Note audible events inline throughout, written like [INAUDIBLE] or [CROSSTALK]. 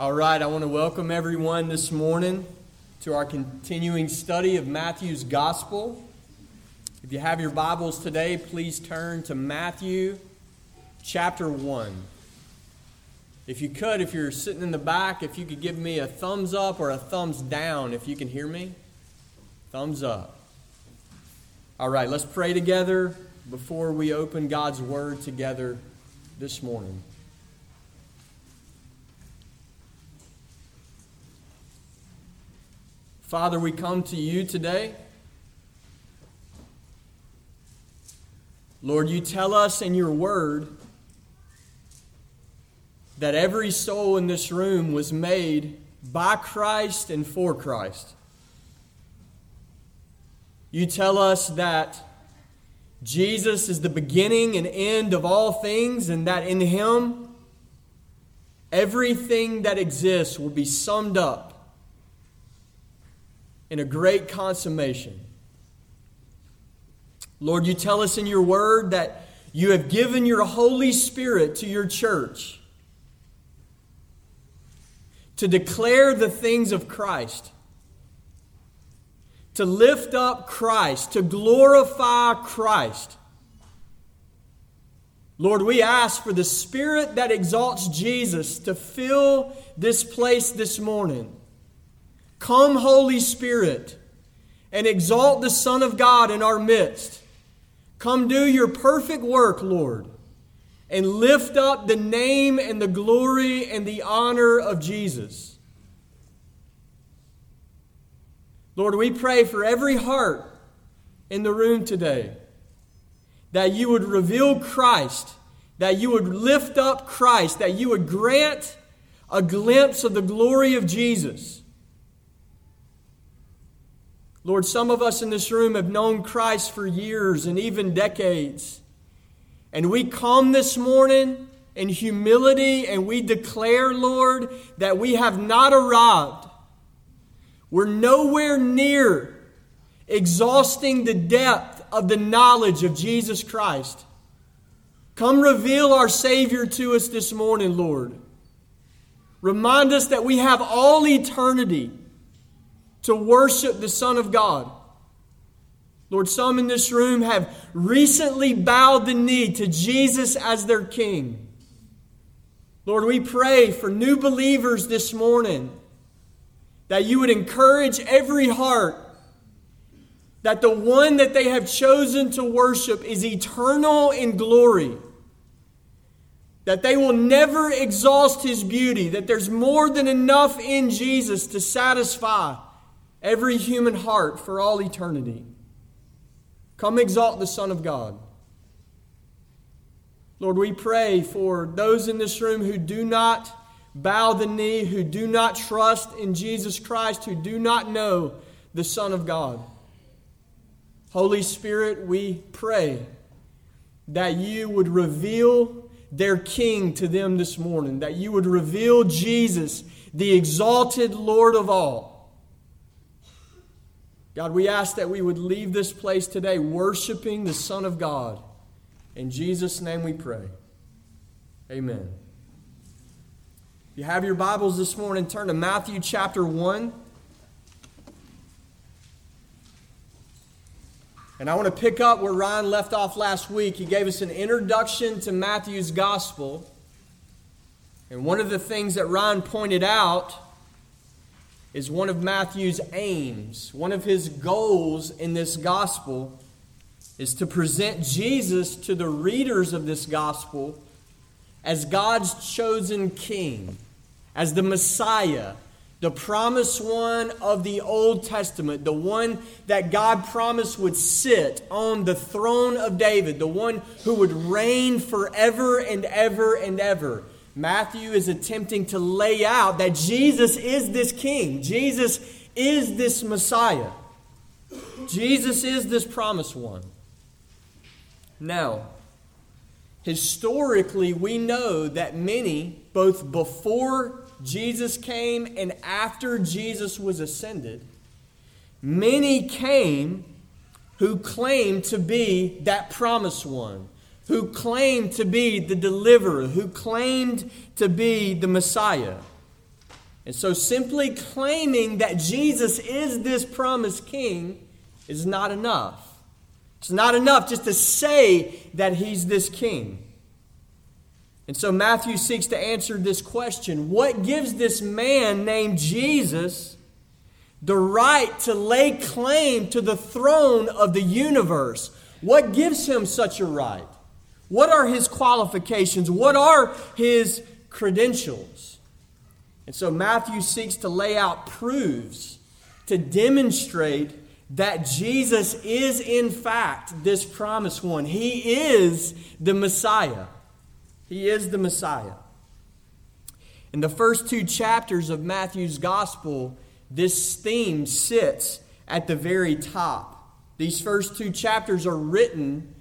All right, I want to welcome everyone this morning to our continuing study of Matthew's Gospel. If you have your Bibles today, please turn to Matthew chapter 1. If you could, if you're sitting in the back, if you could give me a thumbs up or a thumbs down if you can hear me. Thumbs up. All right, let's pray together before we open God's Word together this morning. Father, we come to you today. Lord, you tell us in your word that every soul in this room was made by Christ and for Christ. You tell us that Jesus is the beginning and end of all things, and that in Him, everything that exists will be summed up in a great consummation. Lord, you tell us in your word that you have given your Holy Spirit to your church to declare the things of Christ, to lift up Christ, to glorify Christ. Lord, we ask for the Spirit that exalts Jesus to fill this place this morning. Come, Holy Spirit, and exalt the Son of God in our midst. Come do your perfect work, Lord, and lift up the name and the glory and the honor of Jesus. Lord, we pray for every heart in the room today that you would reveal Christ, that you would lift up Christ, that you would grant a glimpse of the glory of Jesus. Lord, some of us in this room have known Christ for years and even decades. And we come this morning in humility and we declare, Lord, that we have not arrived. We're nowhere near exhausting the depth of the knowledge of Jesus Christ. Come reveal our Savior to us this morning, Lord. Remind us that we have all eternity to worship the Son of God. Lord, some in this room have recently bowed the knee to Jesus as their King. Lord, we pray for new believers this morning that you would encourage every heart that the one that they have chosen to worship is eternal in glory. That they will never exhaust his beauty, that there's more than enough in Jesus to satisfy every human heart for all eternity. Come exalt the Son of God. Lord, we pray for those in this room who do not bow the knee, who do not trust in Jesus Christ, who do not know the Son of God. Holy Spirit, we pray that you would reveal their King to them this morning, that you would reveal Jesus, the exalted Lord of all. God, we ask that we would leave this place today worshiping the Son of God. In Jesus' name we pray. Amen. If you have your Bibles this morning, turn to Matthew chapter 1. And I want to pick up where Ryan left off last week. He gave us an introduction to Matthew's gospel. And one of the things that Ryan pointed out is one of Matthew's aims. One of his goals in this gospel is to present Jesus to the readers of this gospel as God's chosen king, as the Messiah, the promised one of the Old Testament, the one that God promised would sit on the throne of David, the one who would reign forever and ever and ever. Matthew is attempting to lay out that Jesus is this king. Jesus is this Messiah. Jesus is this promised one. Now, historically, we know that many, both before Jesus came and after Jesus was ascended, many came who claimed to be that promised one who claimed to be the deliverer, who claimed to be the Messiah. And so simply claiming that Jesus is this promised king is not enough. It's not enough just to say that he's this king. And so Matthew seeks to answer this question What gives this man named Jesus the right to lay claim to the throne of the universe? What gives him such a right? What are his qualifications? What are his credentials? And so Matthew seeks to lay out proofs to demonstrate that Jesus is, in fact, this promised one. He is the Messiah. He is the Messiah. In the first two chapters of Matthew's gospel, this theme sits at the very top. These first two chapters are written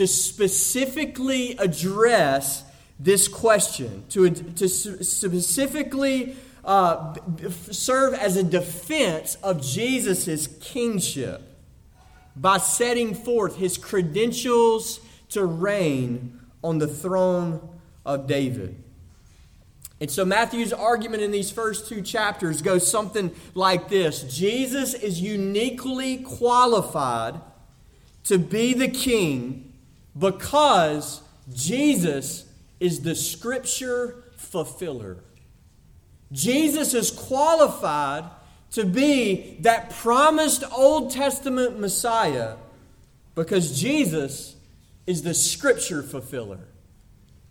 to specifically address this question, to, to specifically uh, serve as a defense of Jesus' kingship by setting forth his credentials to reign on the throne of David. And so Matthew's argument in these first two chapters goes something like this Jesus is uniquely qualified to be the king because Jesus is the scripture fulfiller. Jesus is qualified to be that promised Old Testament Messiah because Jesus is the scripture fulfiller.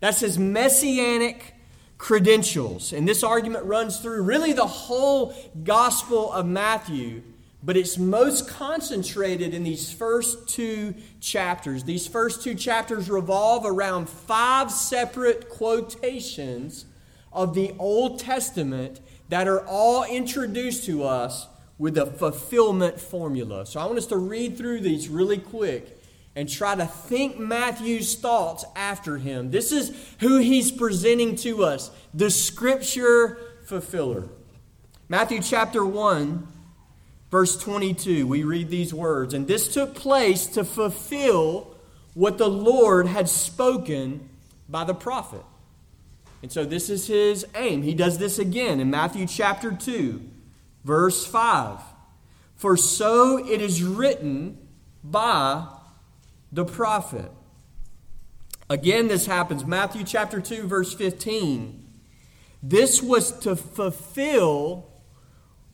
That's his messianic credentials. And this argument runs through really the whole Gospel of Matthew, but it's most concentrated in these first two chapters. These first two chapters revolve around five separate quotations of the Old Testament that are all introduced to us with a fulfillment formula. So I want us to read through these really quick and try to think Matthew's thoughts after him. This is who he's presenting to us the scripture fulfiller. Matthew chapter 1, verse 22, we read these words And this took place to fulfill what the Lord had spoken by the prophet. And so this is his aim. He does this again in Matthew chapter 2, verse 5. For so it is written by the prophet. Again, this happens. Matthew chapter 2, verse 15. This was to fulfill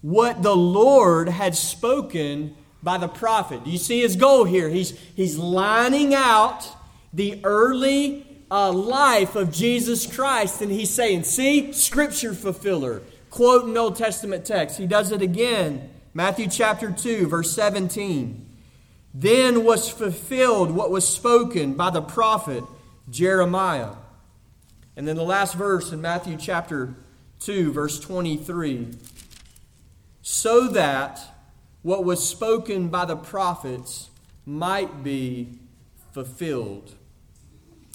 what the Lord had spoken by the prophet. Do you see his goal here? He's, he's lining out the early uh, life of Jesus Christ, and he's saying, See, scripture fulfiller. Quote an Old Testament text. He does it again. Matthew chapter 2, verse 17. Then was fulfilled what was spoken by the prophet Jeremiah. And then the last verse in Matthew chapter 2, verse 23 so that what was spoken by the prophets might be fulfilled.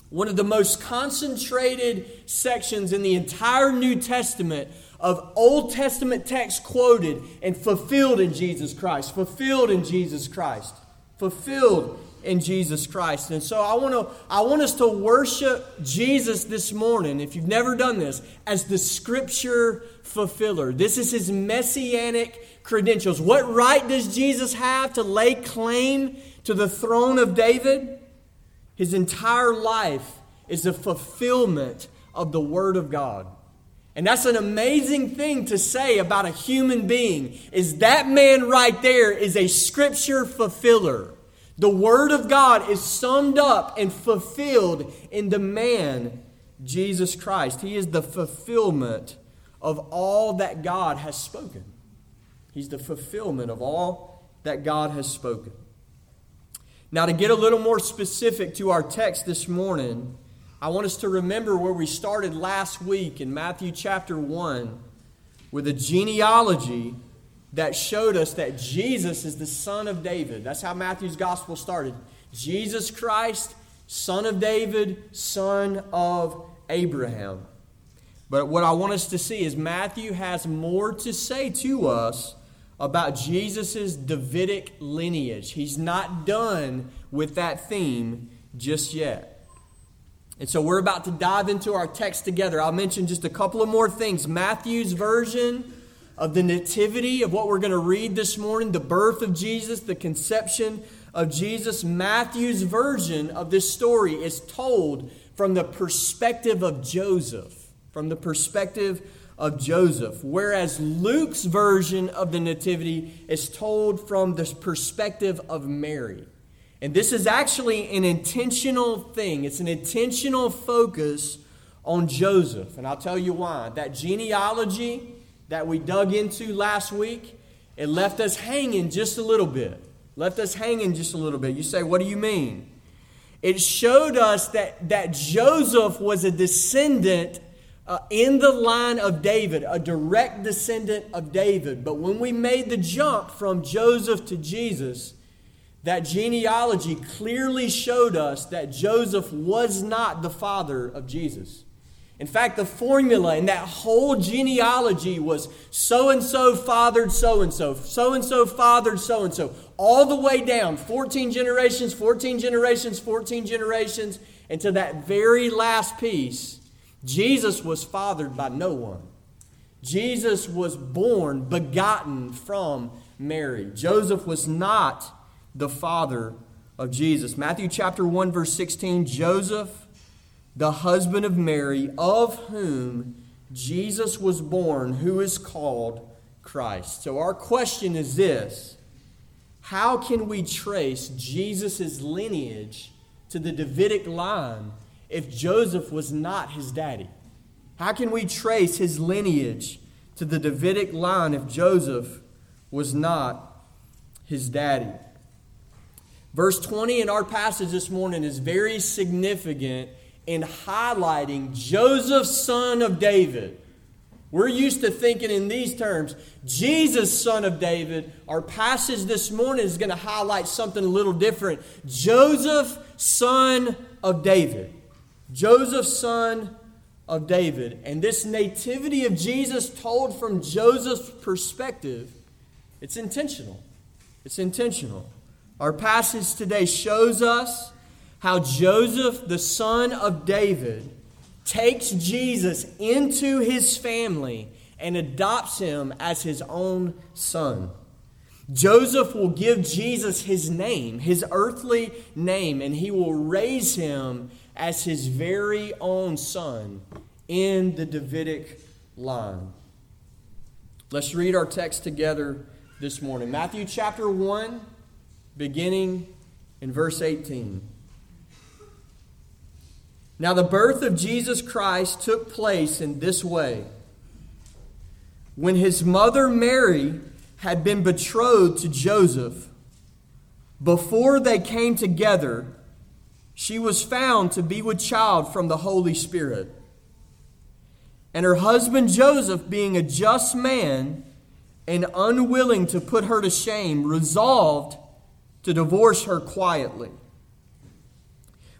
One of the most concentrated sections in the entire New Testament of Old Testament texts quoted and fulfilled in Jesus Christ. Fulfilled in Jesus Christ fulfilled in Jesus Christ. And so I want to I want us to worship Jesus this morning, if you've never done this, as the scripture fulfiller. This is his messianic credentials. What right does Jesus have to lay claim to the throne of David? His entire life is a fulfillment of the word of God. And that's an amazing thing to say about a human being is that man right there is a scripture fulfiller. The word of God is summed up and fulfilled in the man Jesus Christ. He is the fulfillment of all that God has spoken. He's the fulfillment of all that God has spoken. Now, to get a little more specific to our text this morning, I want us to remember where we started last week in Matthew chapter 1 with a genealogy that showed us that Jesus is the son of David. That's how Matthew's gospel started. Jesus Christ, son of David, son of Abraham. But what I want us to see is Matthew has more to say to us about Jesus' Davidic lineage. He's not done with that theme just yet. And so we're about to dive into our text together. I'll mention just a couple of more things. Matthew's version of the nativity of what we're going to read this morning, the birth of Jesus, the conception of Jesus. Matthew's version of this story is told from the perspective of Joseph, from the perspective of Joseph, whereas Luke's version of the nativity is told from the perspective of Mary. And this is actually an intentional thing, it's an intentional focus on Joseph. And I'll tell you why. That genealogy that we dug into last week, it left us hanging just a little bit. Left us hanging just a little bit. You say, what do you mean? It showed us that, that Joseph was a descendant uh, in the line of David, a direct descendant of David. But when we made the jump from Joseph to Jesus, that genealogy clearly showed us that Joseph was not the father of Jesus. In fact, the formula in that whole genealogy was so and so fathered so and so, so and so fathered so and so, all the way down 14 generations, 14 generations, 14 generations, and to that very last piece, Jesus was fathered by no one. Jesus was born, begotten from Mary. Joseph was not the father of Jesus. Matthew chapter 1 verse 16, Joseph, the husband of Mary, of whom Jesus was born, who is called Christ. So our question is this: How can we trace Jesus' lineage to the Davidic line if Joseph was not his daddy? How can we trace his lineage to the Davidic line if Joseph was not his daddy? Verse 20 in our passage this morning is very significant in highlighting Joseph, son of David. We're used to thinking in these terms. Jesus, son of David. Our passage this morning is going to highlight something a little different. Joseph, son of David. Joseph, son of David. And this nativity of Jesus told from Joseph's perspective, it's intentional. It's intentional. Our passage today shows us how Joseph, the son of David, takes Jesus into his family and adopts him as his own son. Joseph will give Jesus his name, his earthly name, and he will raise him as his very own son in the Davidic line. Let's read our text together this morning. Matthew chapter 1 beginning in verse 18. Now, the birth of Jesus Christ took place in this way. When his mother Mary had been betrothed to Joseph, before they came together, she was found to be with child from the Holy Spirit. And her husband Joseph, being a just man and unwilling to put her to shame, resolved to divorce her quietly.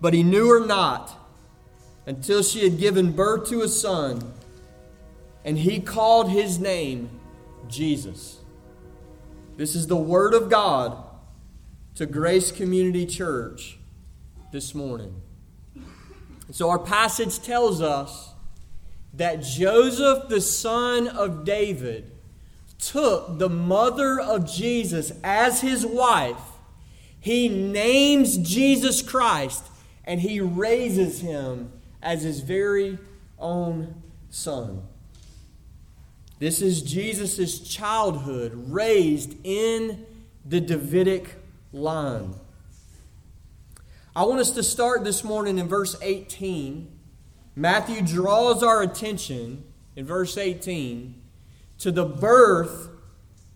but he knew her not until she had given birth to a son, and he called his name Jesus. This is the Word of God to Grace Community Church this morning. So, our passage tells us that Joseph, the son of David, took the mother of Jesus as his wife, he names Jesus Christ, and he raises him as his very own son. This is Jesus' childhood raised in the Davidic line. I want us to start this morning in verse 18. Matthew draws our attention in verse 18 to the birth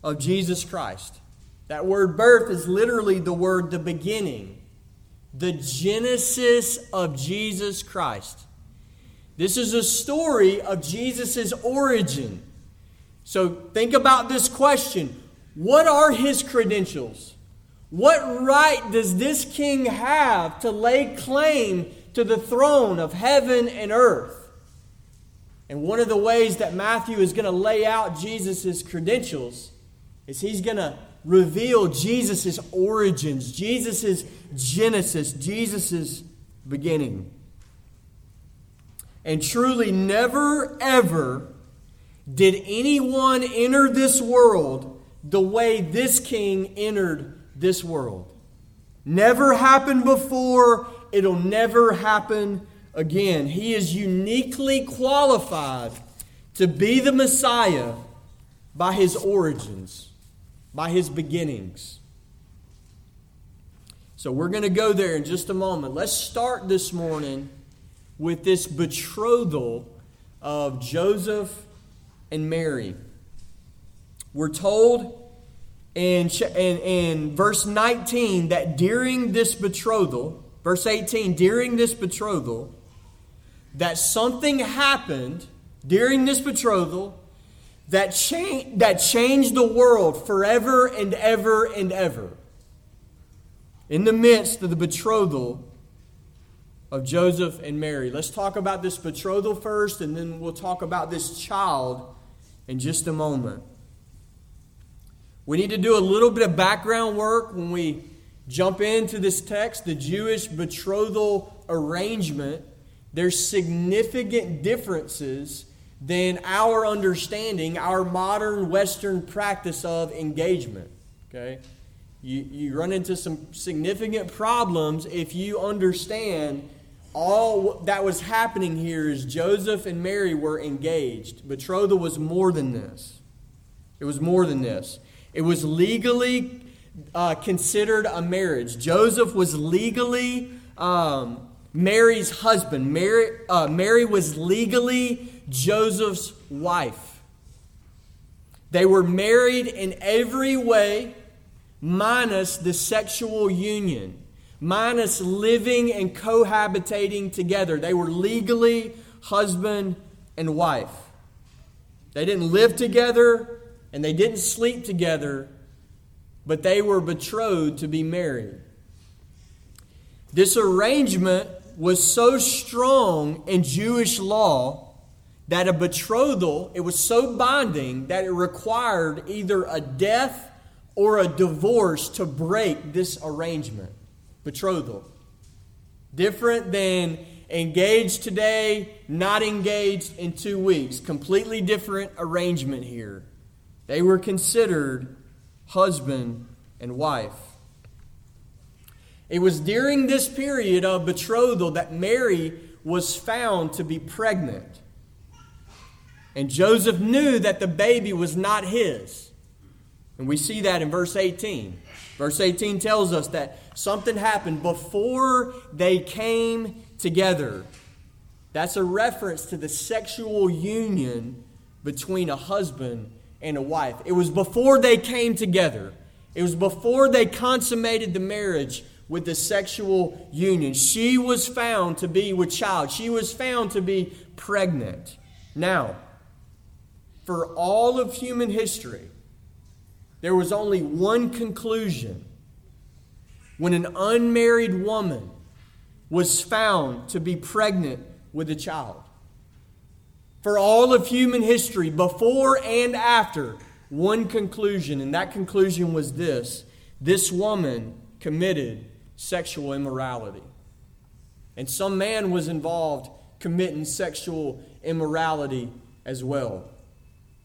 of Jesus Christ. That word birth is literally the word the beginning, the genesis of Jesus Christ. This is a story of Jesus' origin. So think about this question What are his credentials? What right does this king have to lay claim to the throne of heaven and earth? And one of the ways that Matthew is going to lay out Jesus' credentials is he's going to reveal Jesus' origins, Jesus' genesis, Jesus' beginning. And truly, never, ever did anyone enter this world the way this king entered this world. Never happened before, it'll never happen again. He is uniquely qualified to be the Messiah by his origins, by his beginnings. So we're going to go there in just a moment. Let's start this morning with this betrothal of Joseph and Mary. We're told in, in, in verse 19 that during this betrothal, verse 18, during this betrothal, that something happened during this betrothal that, cha- that changed the world forever and ever and ever. In the midst of the betrothal of Joseph and Mary. Let's talk about this betrothal first, and then we'll talk about this child in just a moment. We need to do a little bit of background work when we jump into this text, the Jewish betrothal arrangement. There's significant differences than our understanding, our modern Western practice of engagement. Okay? You, you run into some significant problems if you understand all that was happening here is Joseph and Mary were engaged. Betrothal was more than this. It was more than this. It was legally uh, considered a marriage. Joseph was legally um, Mary's husband. Mary, uh, Mary was legally Joseph's wife. They were married in every way, minus the sexual union minus living and cohabitating together. They were legally husband and wife. They didn't live together and they didn't sleep together, but they were betrothed to be married. This arrangement was so strong in Jewish law that a betrothal, it was so binding that it required either a death or a divorce to break this arrangement betrothal. Different than engaged today, not engaged in two weeks. Completely different arrangement here. They were considered husband and wife. It was during this period of betrothal that Mary was found to be pregnant. And Joseph knew that the baby was not his. And we see that in verse 18. Verse 18 tells us that something happened before they came together. That's a reference to the sexual union between a husband and a wife. It was before they came together, it was before they consummated the marriage with the sexual union. She was found to be with child, she was found to be pregnant. Now, for all of human history, there was only one conclusion when an unmarried woman was found to be pregnant with a child. For all of human history, before and after, one conclusion, and that conclusion was this this woman committed sexual immorality. And some man was involved committing sexual immorality as well.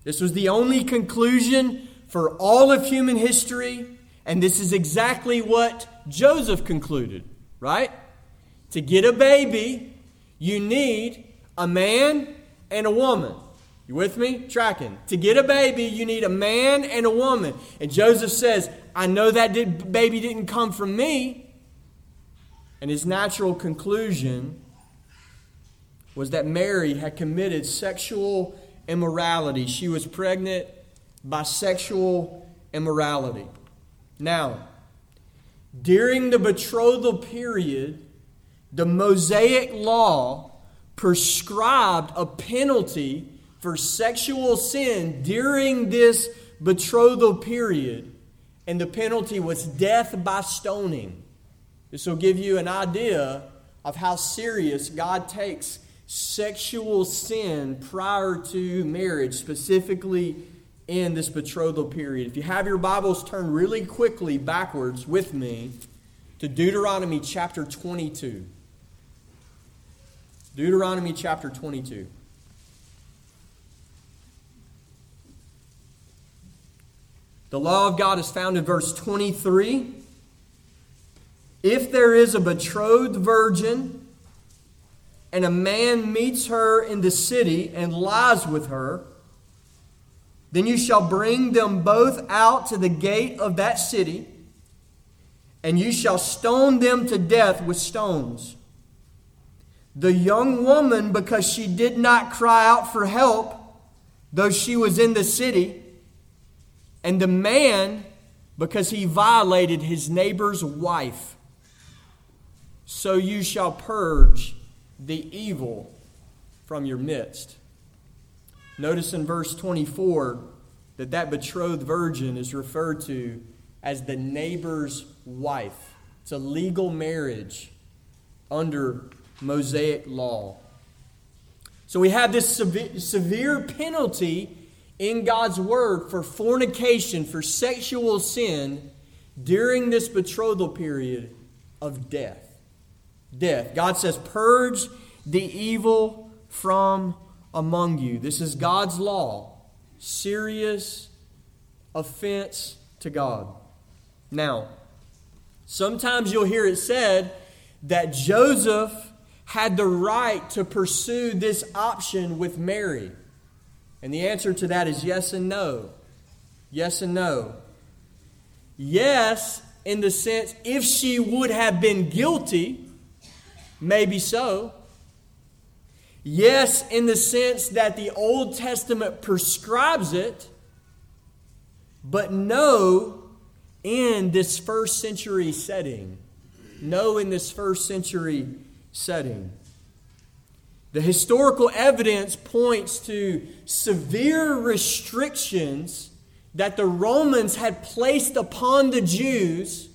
This was the only conclusion for all of human history, and this is exactly what Joseph concluded, right? to get a baby, you need a man and a woman. You with me? Tracking. To get a baby, you need a man and a woman. And Joseph says, I know that did, baby didn't come from me. And his natural conclusion was that Mary had committed sexual immorality. She was pregnant by sexual immorality. Now, during the betrothal period, the Mosaic law prescribed a penalty for sexual sin during this betrothal period, and the penalty was death by stoning. This will give you an idea of how serious God takes sexual sin prior to marriage, specifically in this betrothal period. If you have your Bibles, turn really quickly backwards with me to Deuteronomy chapter 22. Deuteronomy chapter 22. The law of God is found in verse 23. If there is a betrothed virgin and a man meets her in the city and lies with her, then you shall bring them both out to the gate of that city, and you shall stone them to death with stones. The young woman, because she did not cry out for help, though she was in the city, and the man, because he violated his neighbor's wife. So you shall purge the evil from your midst. Notice in verse 24 that that betrothed virgin is referred to as the neighbor's wife. It's a legal marriage under Mosaic law. So we have this severe penalty in God's word for fornication, for sexual sin during this betrothal period of death. Death. God says, Purge the evil from among you. This is God's law. Serious offense to God. Now, sometimes you'll hear it said that Joseph had the right to pursue this option with Mary? And the answer to that is yes and no. Yes and no. Yes, in the sense, if she would have been guilty, maybe so. Yes, in the sense that the Old Testament prescribes it, but no in this first century setting. No in this first century setting. The historical evidence points to severe restrictions that the Romans had placed upon the Jews,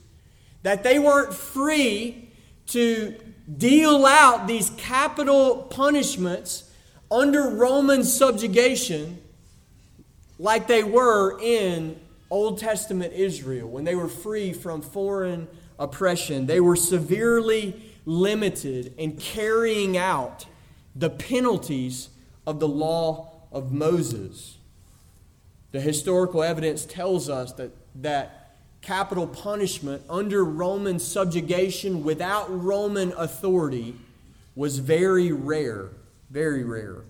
that they weren't free to deal out these capital punishments under Roman subjugation like they were in Old Testament Israel when they were free from foreign oppression. They were severely limited in carrying out the penalties of the law of Moses. The historical evidence tells us that, that capital punishment under Roman subjugation without Roman authority was very rare, very rare.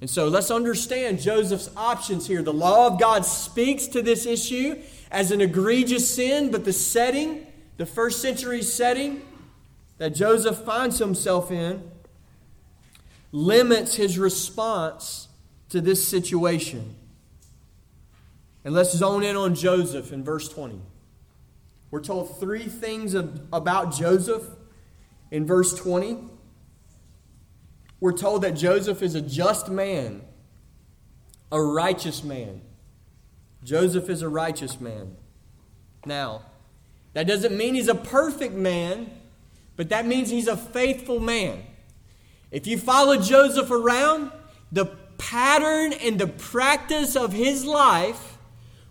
And so let's understand Joseph's options here. The law of God speaks to this issue as an egregious sin, but the setting the first century setting that Joseph finds himself in limits his response to this situation. And let's zone in on Joseph in verse 20. We're told three things about Joseph in verse 20. We're told that Joseph is a just man, a righteous man. Joseph is a righteous man. Now, that doesn't mean he's a perfect man, but that means he's a faithful man. If you follow Joseph around, the pattern and the practice of his life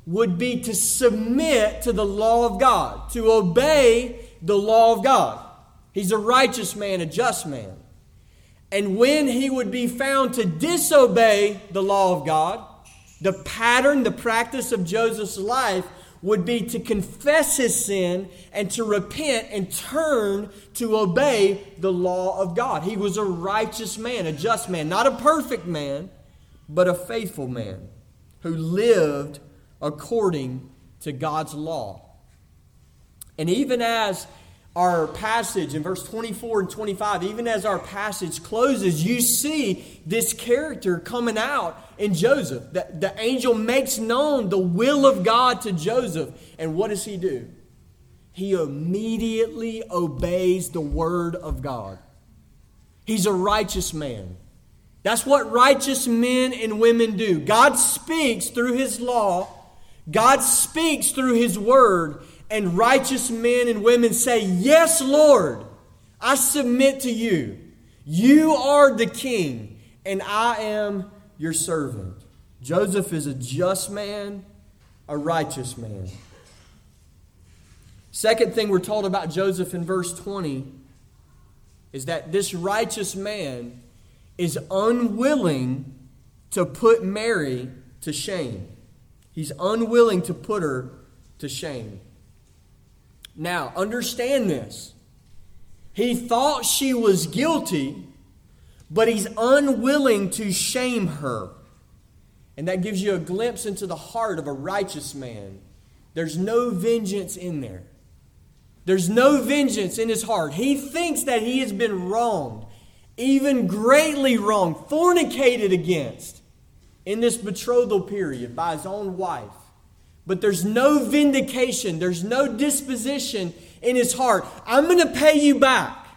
would be to submit to the law of God, to obey the law of God. He's a righteous man, a just man. And when he would be found to disobey the law of God, the pattern, the practice of Joseph's life would be to confess his sin and to repent and turn to obey the law of God. He was a righteous man, a just man, not a perfect man, but a faithful man who lived according to God's law. And even as our passage in verse 24 and 25, even as our passage closes, you see this character coming out in Joseph. The, the angel makes known the will of God to Joseph. And what does he do? He immediately obeys the word of God. He's a righteous man. That's what righteous men and women do. God speaks through his law, God speaks through his word, and righteous men and women say, Yes, Lord, I submit to you. You are the king, and I am your servant. Joseph is a just man, a righteous man. Second thing we're told about Joseph in verse 20 is that this righteous man is unwilling to put Mary to shame. He's unwilling to put her to shame. Now, understand this. He thought she was guilty, but he's unwilling to shame her. And that gives you a glimpse into the heart of a righteous man. There's no vengeance in there. There's no vengeance in his heart. He thinks that he has been wronged, even greatly wronged, fornicated against in this betrothal period by his own wife. But there's no vindication, there's no disposition in his heart. I'm going to pay you back.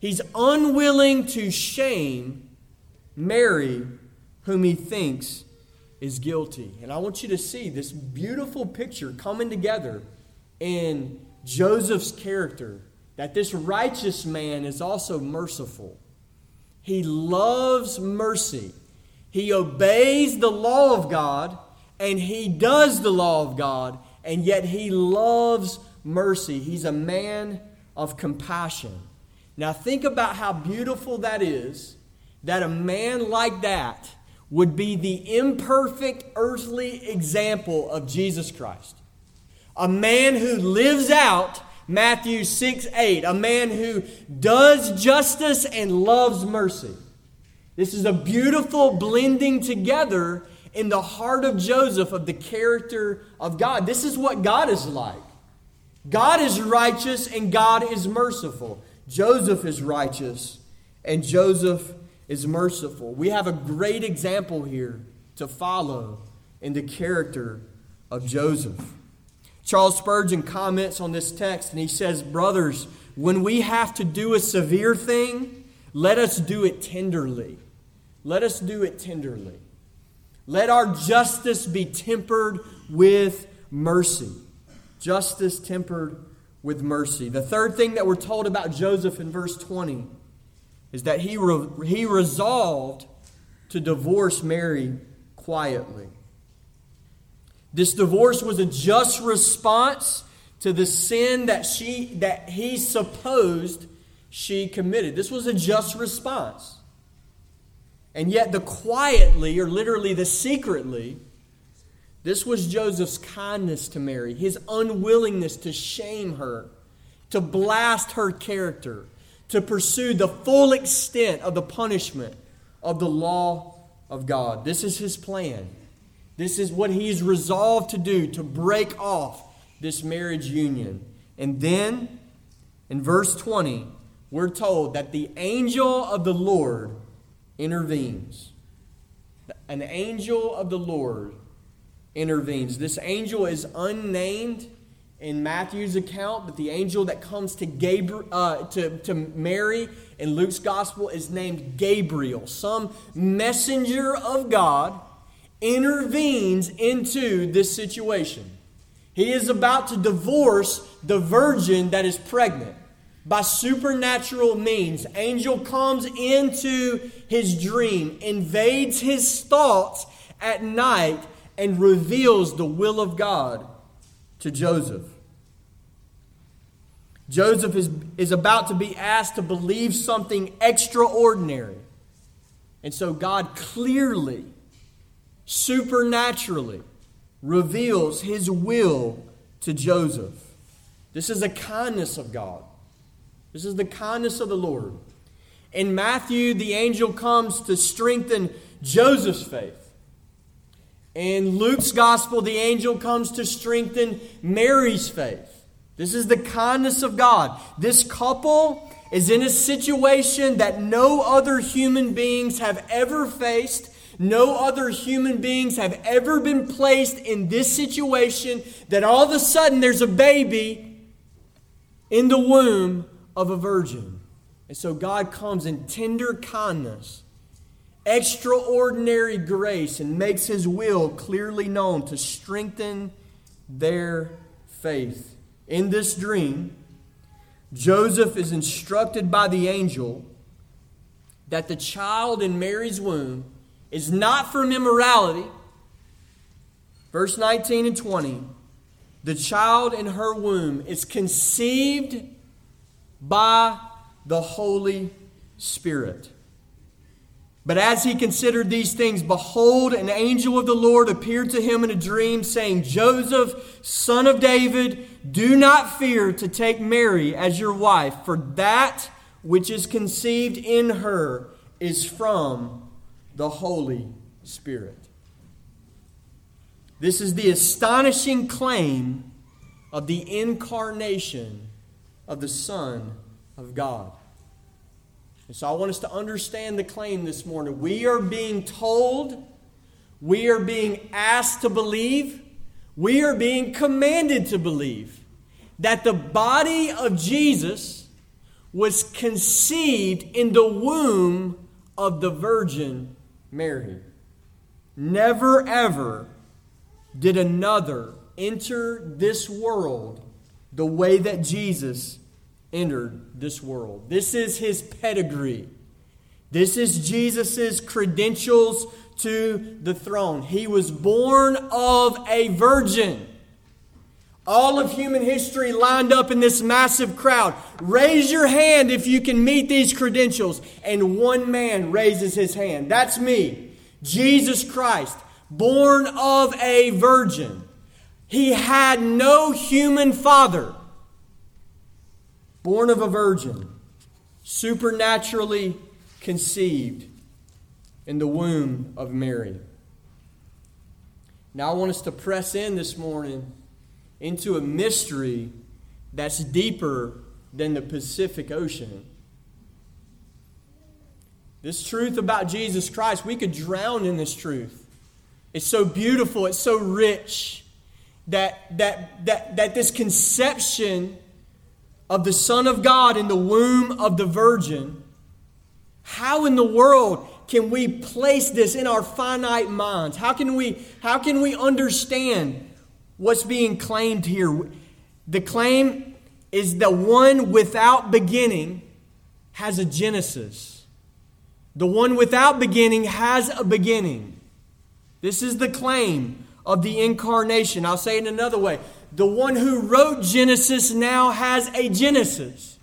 He's unwilling to shame Mary, whom he thinks is guilty. And I want you to see this beautiful picture coming together in Joseph's character that this righteous man is also merciful. He loves mercy. He obeys the law of God and he does the law of God, and yet he loves mercy. He's a man of compassion. Now, think about how beautiful that is that a man like that would be the imperfect earthly example of Jesus Christ. A man who lives out Matthew 6 8, a man who does justice and loves mercy. This is a beautiful blending together in the heart of Joseph of the character of God. This is what God is like. God is righteous and God is merciful. Joseph is righteous and Joseph is merciful. We have a great example here to follow in the character of Joseph. Charles Spurgeon comments on this text and he says, Brothers, when we have to do a severe thing, let us do it tenderly. Let us do it tenderly. Let our justice be tempered with mercy. Justice tempered with mercy. The third thing that we're told about Joseph in verse 20 is that he, re- he resolved to divorce Mary quietly. This divorce was a just response to the sin that she that he supposed she committed. This was a just response. And yet, the quietly, or literally the secretly, this was Joseph's kindness to Mary, his unwillingness to shame her, to blast her character, to pursue the full extent of the punishment of the law of God. This is his plan. This is what he's resolved to do to break off this marriage union. And then, in verse 20, we're told that the angel of the Lord intervenes. An angel of the Lord intervenes. This angel is unnamed in Matthew's account, but the angel that comes to Gabriel uh, to, to Mary in Luke's gospel is named Gabriel. Some messenger of God intervenes into this situation. He is about to divorce the virgin that is pregnant by supernatural means. Angel comes into his dream, invades his thoughts at night, and reveals the will of God to Joseph. Joseph is, is about to be asked to believe something extraordinary. And so God clearly, supernaturally, reveals his will to Joseph. This is a kindness of God. This is the kindness of the Lord. In Matthew, the angel comes to strengthen Joseph's faith. In Luke's gospel, the angel comes to strengthen Mary's faith. This is the kindness of God. This couple is in a situation that no other human beings have ever faced. No other human beings have ever been placed in this situation that all of a sudden there's a baby in the womb of a virgin. And so God comes in tender kindness, extraordinary grace, and makes his will clearly known to strengthen their faith. In this dream, Joseph is instructed by the angel that the child in Mary's womb is not from immorality. Verse 19 and 20 the child in her womb is conceived by the Holy Spirit. But as he considered these things, behold, an angel of the Lord appeared to him in a dream, saying, Joseph, son of David, do not fear to take Mary as your wife, for that which is conceived in her is from the Holy Spirit. This is the astonishing claim of the incarnation of the Son of God. And so I want us to understand the claim this morning. We are being told, we are being asked to believe, we are being commanded to believe that the body of Jesus was conceived in the womb of the Virgin Mary. Never, ever did another enter this world the way that Jesus entered this world. This is his pedigree. This is Jesus' credentials to the throne. He was born of a virgin. All of human history lined up in this massive crowd. Raise your hand if you can meet these credentials. And one man raises his hand. That's me, Jesus Christ, born of a virgin. He had no human father born of a virgin, supernaturally conceived in the womb of Mary. Now, I want us to press in this morning into a mystery that's deeper than the Pacific Ocean. This truth about Jesus Christ, we could drown in this truth. It's so beautiful, it's so rich that, that, that, that this conception of the Son of God in the womb of the Virgin, how in the world can we place this in our finite minds? How can we, how can we understand what's being claimed here? The claim is the one without beginning has a genesis. The one without beginning has a beginning. This is the claim of the incarnation. I'll say it another way the one who wrote Genesis now has a Genesis.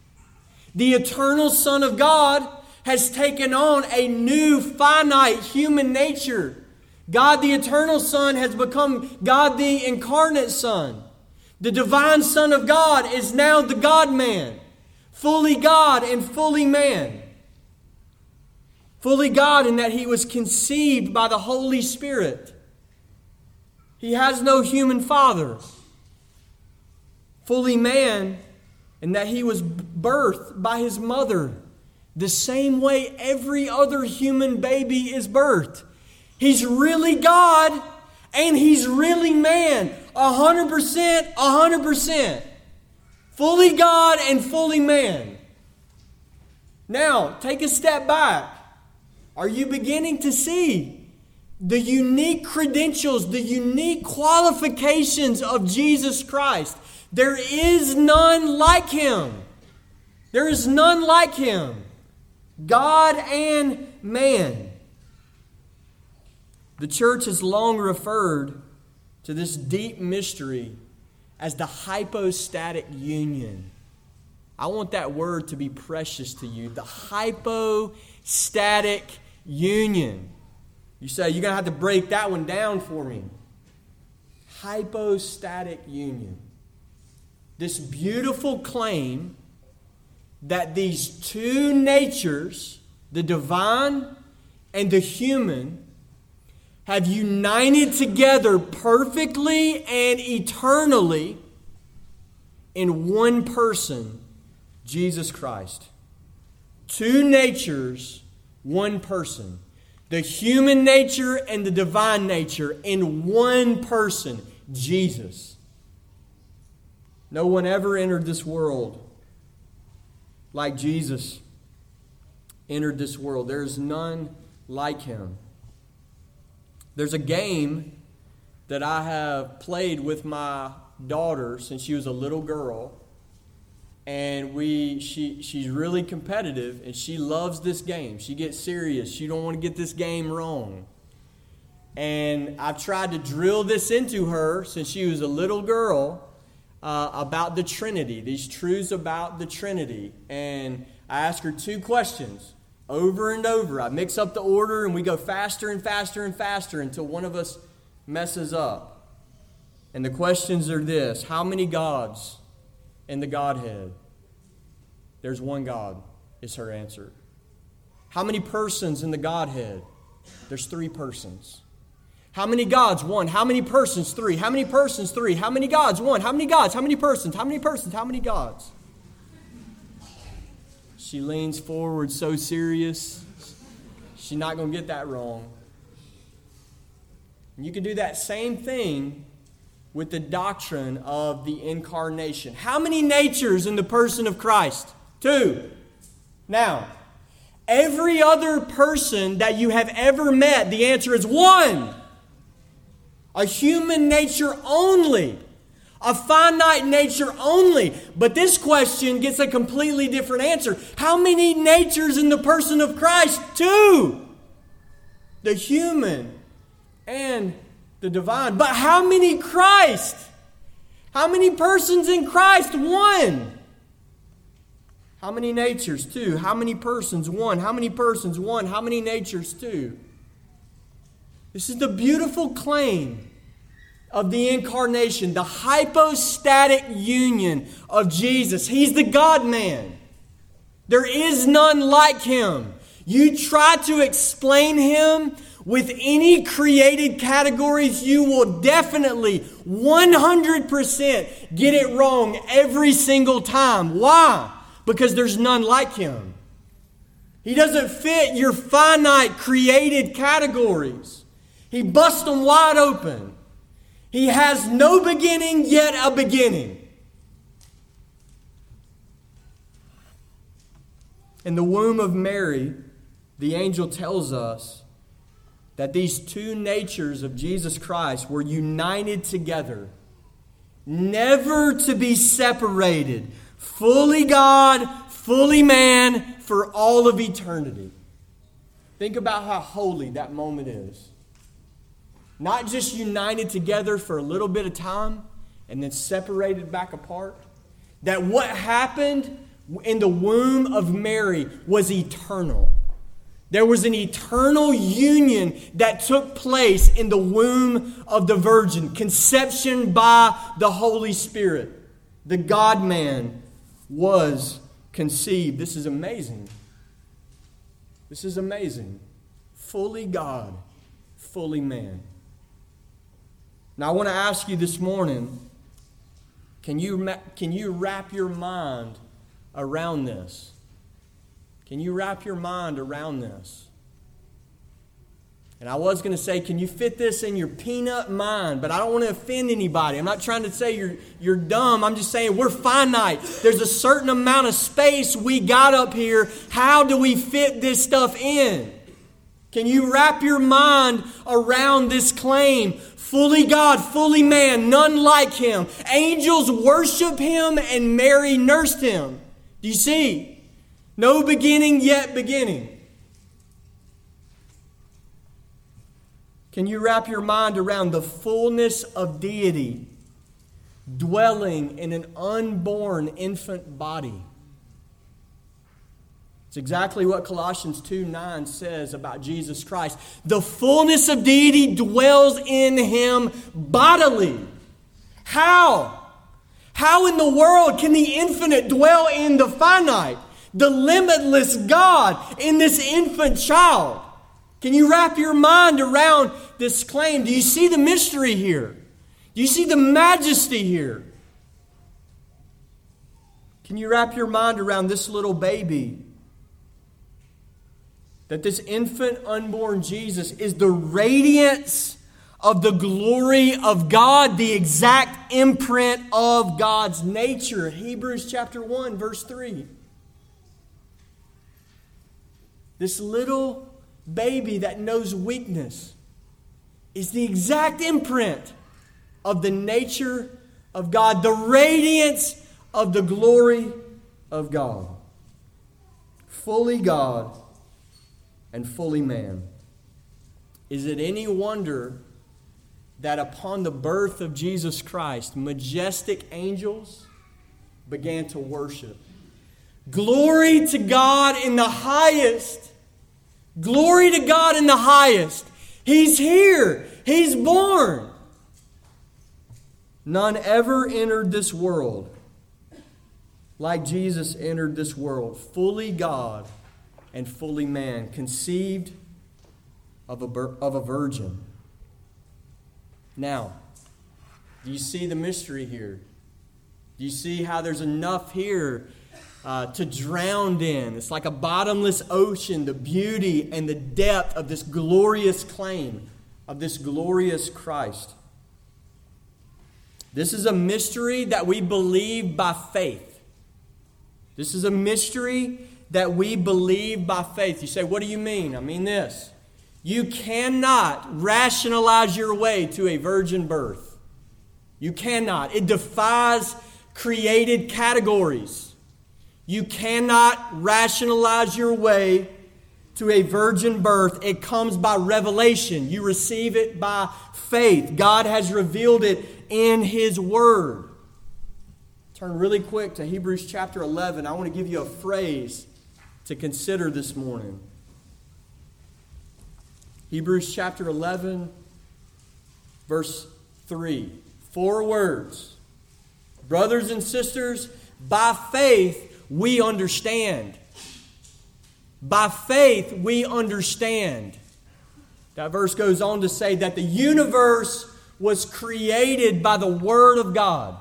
The eternal Son of God has taken on a new finite human nature. God the eternal Son has become God the incarnate Son. The divine Son of God is now the God man, fully God and fully man. Fully God in that he was conceived by the Holy Spirit. He has no human father fully man, and that he was birthed by his mother the same way every other human baby is birthed. He's really God and he's really man. A hundred percent, a hundred percent. Fully God and fully man. Now, take a step back. Are you beginning to see the unique credentials, the unique qualifications of Jesus Christ? There is none like him. There is none like him. God and man. The church has long referred to this deep mystery as the hypostatic union. I want that word to be precious to you. The hypostatic union. You say, you're going to have to break that one down for me. hypostatic union. This beautiful claim that these two natures, the divine and the human, have united together perfectly and eternally in one person, Jesus Christ. Two natures, one person. The human nature and the divine nature in one person, Jesus. No one ever entered this world like Jesus entered this world. There is none like him. There's a game that I have played with my daughter since she was a little girl. And we she she's really competitive and she loves this game. She gets serious. She don't want to get this game wrong. And I've tried to drill this into her since she was a little girl uh, about the Trinity, these truths about the Trinity. And I ask her two questions over and over. I mix up the order and we go faster and faster and faster until one of us messes up. And the questions are this How many gods in the Godhead? There's one God, is her answer. How many persons in the Godhead? There's three persons. How many gods? One. How many persons? Three. How many persons? Three. How many gods? One. How many gods? How many persons? How many persons? How many gods? She leans forward so serious. She's not going to get that wrong. And you can do that same thing with the doctrine of the incarnation. How many natures in the person of Christ? Two. Now, every other person that you have ever met, the answer is one a human nature only, a finite nature only. But this question gets a completely different answer. How many natures in the person of Christ? Two the human and the divine. But how many Christ? How many persons in Christ? One. How many natures? Two. How many persons? One. How many persons? One. How many natures? Two. This is the beautiful claim of the incarnation, the hypostatic union of Jesus. He's the God man. There is none like him. You try to explain him with any created categories, you will definitely 100% get it wrong every single time. Why? Because there's none like him. He doesn't fit your finite created categories. He busts them wide open. He has no beginning, yet a beginning. In the womb of Mary, the angel tells us that these two natures of Jesus Christ were united together, never to be separated, fully God, fully man, for all of eternity. Think about how holy that moment is. Not just united together for a little bit of time and then separated back apart. That what happened in the womb of Mary was eternal. There was an eternal union that took place in the womb of the Virgin, conception by the Holy Spirit. The God man was conceived. This is amazing. This is amazing. Fully God, fully man. Now, I want to ask you this morning can you, can you wrap your mind around this? Can you wrap your mind around this? And I was going to say, can you fit this in your peanut mind? But I don't want to offend anybody. I'm not trying to say you're, you're dumb. I'm just saying we're finite. There's a certain amount of space we got up here. How do we fit this stuff in? Can you wrap your mind around this claim? Fully God, fully man, none like him. Angels worship him, and Mary nursed him. Do you see? No beginning, yet beginning. Can you wrap your mind around the fullness of deity dwelling in an unborn infant body? It's exactly what Colossians 2 9 says about Jesus Christ. The fullness of deity dwells in him bodily. How? How in the world can the infinite dwell in the finite? The limitless God in this infant child. Can you wrap your mind around this claim? Do you see the mystery here? Do you see the majesty here? Can you wrap your mind around this little baby that this infant unborn Jesus is the radiance of the glory of God, the exact imprint of God's nature. Hebrews chapter 1, verse 3. This little baby that knows weakness is the exact imprint of the nature of God, the radiance of the glory of God. Fully God and fully man. Is it any wonder that upon the birth of Jesus Christ, majestic angels began to worship? Glory to God in the highest. Glory to God in the highest. He's here. He's born. None ever entered this world like Jesus entered this world, fully God and fully man, conceived of a, of a virgin. Now, do you see the mystery here? Do you see how there's enough here uh, to drown in? It's like a bottomless ocean, the beauty and the depth of this glorious claim of this glorious Christ. This is a mystery that we believe by faith. This is a mystery that we believe by faith. You say, What do you mean? I mean this. You cannot rationalize your way to a virgin birth. You cannot. It defies created categories. You cannot rationalize your way to a virgin birth. It comes by revelation. You receive it by faith. God has revealed it in His Word. Turn really quick to Hebrews chapter 11. I want to give you a phrase to consider this morning. Hebrews chapter 11, verse 3. Four words. Brothers and sisters, by faith we understand. By faith we understand. That verse goes on to say that the universe was created by the Word of God.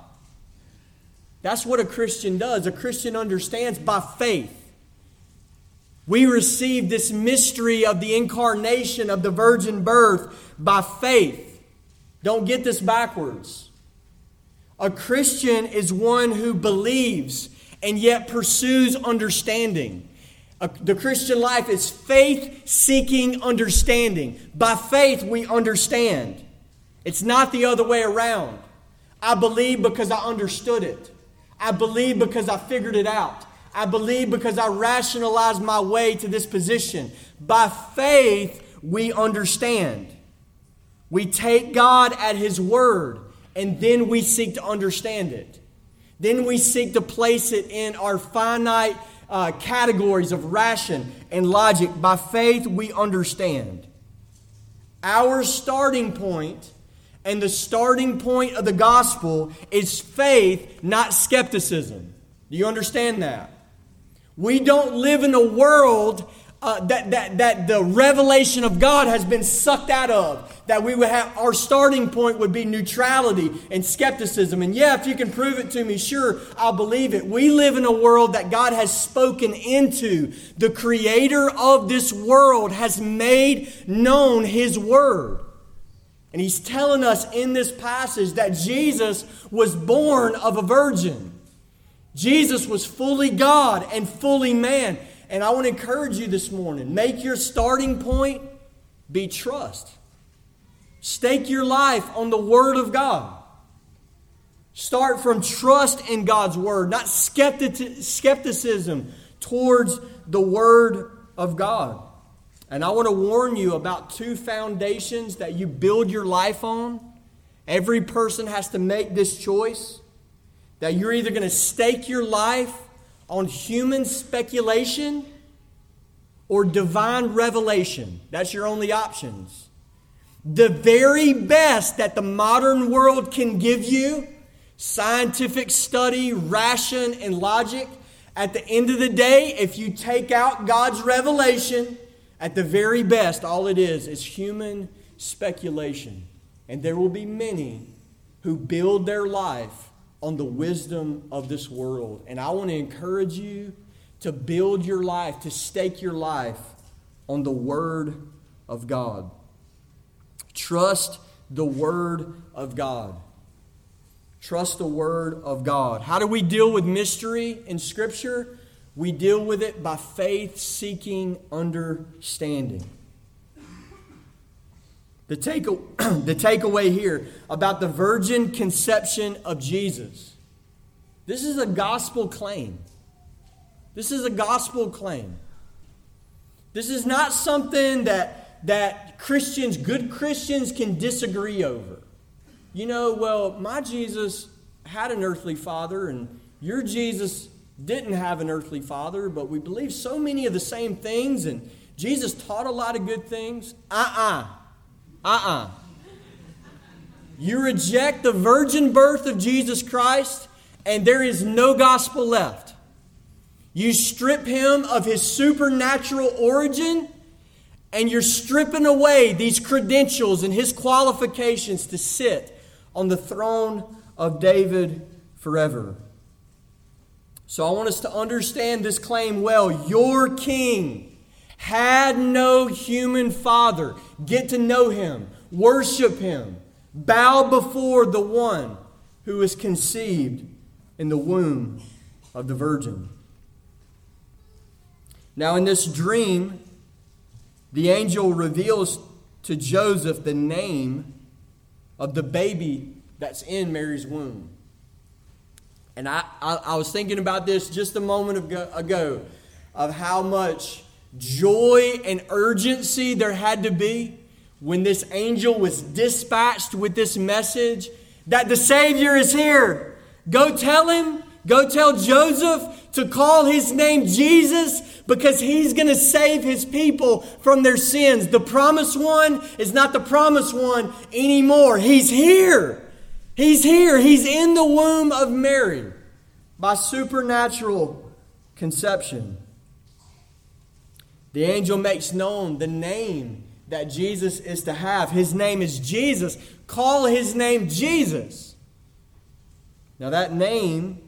That's what a Christian does. A Christian understands by faith. We receive this mystery of the incarnation of the virgin birth by faith. Don't get this backwards. A Christian is one who believes and yet pursues understanding. the Christian life is faith seeking understanding. By faith, we understand. It's not the other way around. I believe because I understood it, I believe because I figured it out. I believe because I rationalized my way to this position. By faith, we understand. We take God at His word, and then we seek to understand it. Then we seek to place it in our finite uh, categories of ration and logic. By faith, we understand. Our starting point and the starting point of the gospel is faith, not skepticism. Do you understand that? We don't live in a world uh, that, that, that the revelation of God has been sucked out of. That we would have, our starting point would be neutrality and skepticism. And yeah, if you can prove it to me, sure, I'll believe it. We live in a world that God has spoken into. The creator of this world has made known his word. And he's telling us in this passage that Jesus was born of a virgin. Jesus was fully God and fully man. And I want to encourage you this morning make your starting point be trust. Stake your life on the Word of God. Start from trust in God's Word, not skepticism towards the Word of God. And I want to warn you about two foundations that you build your life on. Every person has to make this choice that you're either going to stake your life on human speculation or divine revelation. That's your only options. The very best that the modern world can give you scientific study, ration, and logic. At the end of the day, if you take out God's revelation, at the very best, all it is is human speculation. And there will be many who build their life on the wisdom of this world. And I want to encourage you to build your life, to stake your life on the Word of God. Trust the Word of God. Trust the Word of God. How do we deal with mystery in Scripture? We deal with it by faith seeking understanding. The, take, [CLEARS THROAT] the takeaway here about the virgin conception of Jesus. This is a gospel claim. This is a gospel claim. This is not something that, that Christians, good Christians, can disagree over you know, well, my Jesus had an earthly father, and your Jesus didn't have an earthly father, but we believe so many of the same things, and Jesus taught a lot of good things. Uh uh-uh. uh. Uh uh. You reject the virgin birth of Jesus Christ, and there is no gospel left. You strip him of his supernatural origin, and you're stripping away these credentials and his qualifications to sit on the throne of David forever. So I want us to understand this claim well. Your king had no human father. Get to know him, worship him, bow before the one who was conceived in the womb of the Virgin. Now, in this dream, the angel reveals to Joseph the name of the baby that's in Mary's womb. And I, I, I was thinking about this just a moment ago, ago of how much joy and urgency there had to be when this angel was dispatched with this message that the Savior is here. Go tell him, go tell Joseph to call his name Jesus because he's going to save his people from their sins. The promised one is not the promised one anymore. He's here. He's here. He's in the womb of Mary by supernatural conception. The angel makes known the name that Jesus is to have. His name is Jesus. Call his name Jesus. Now, that name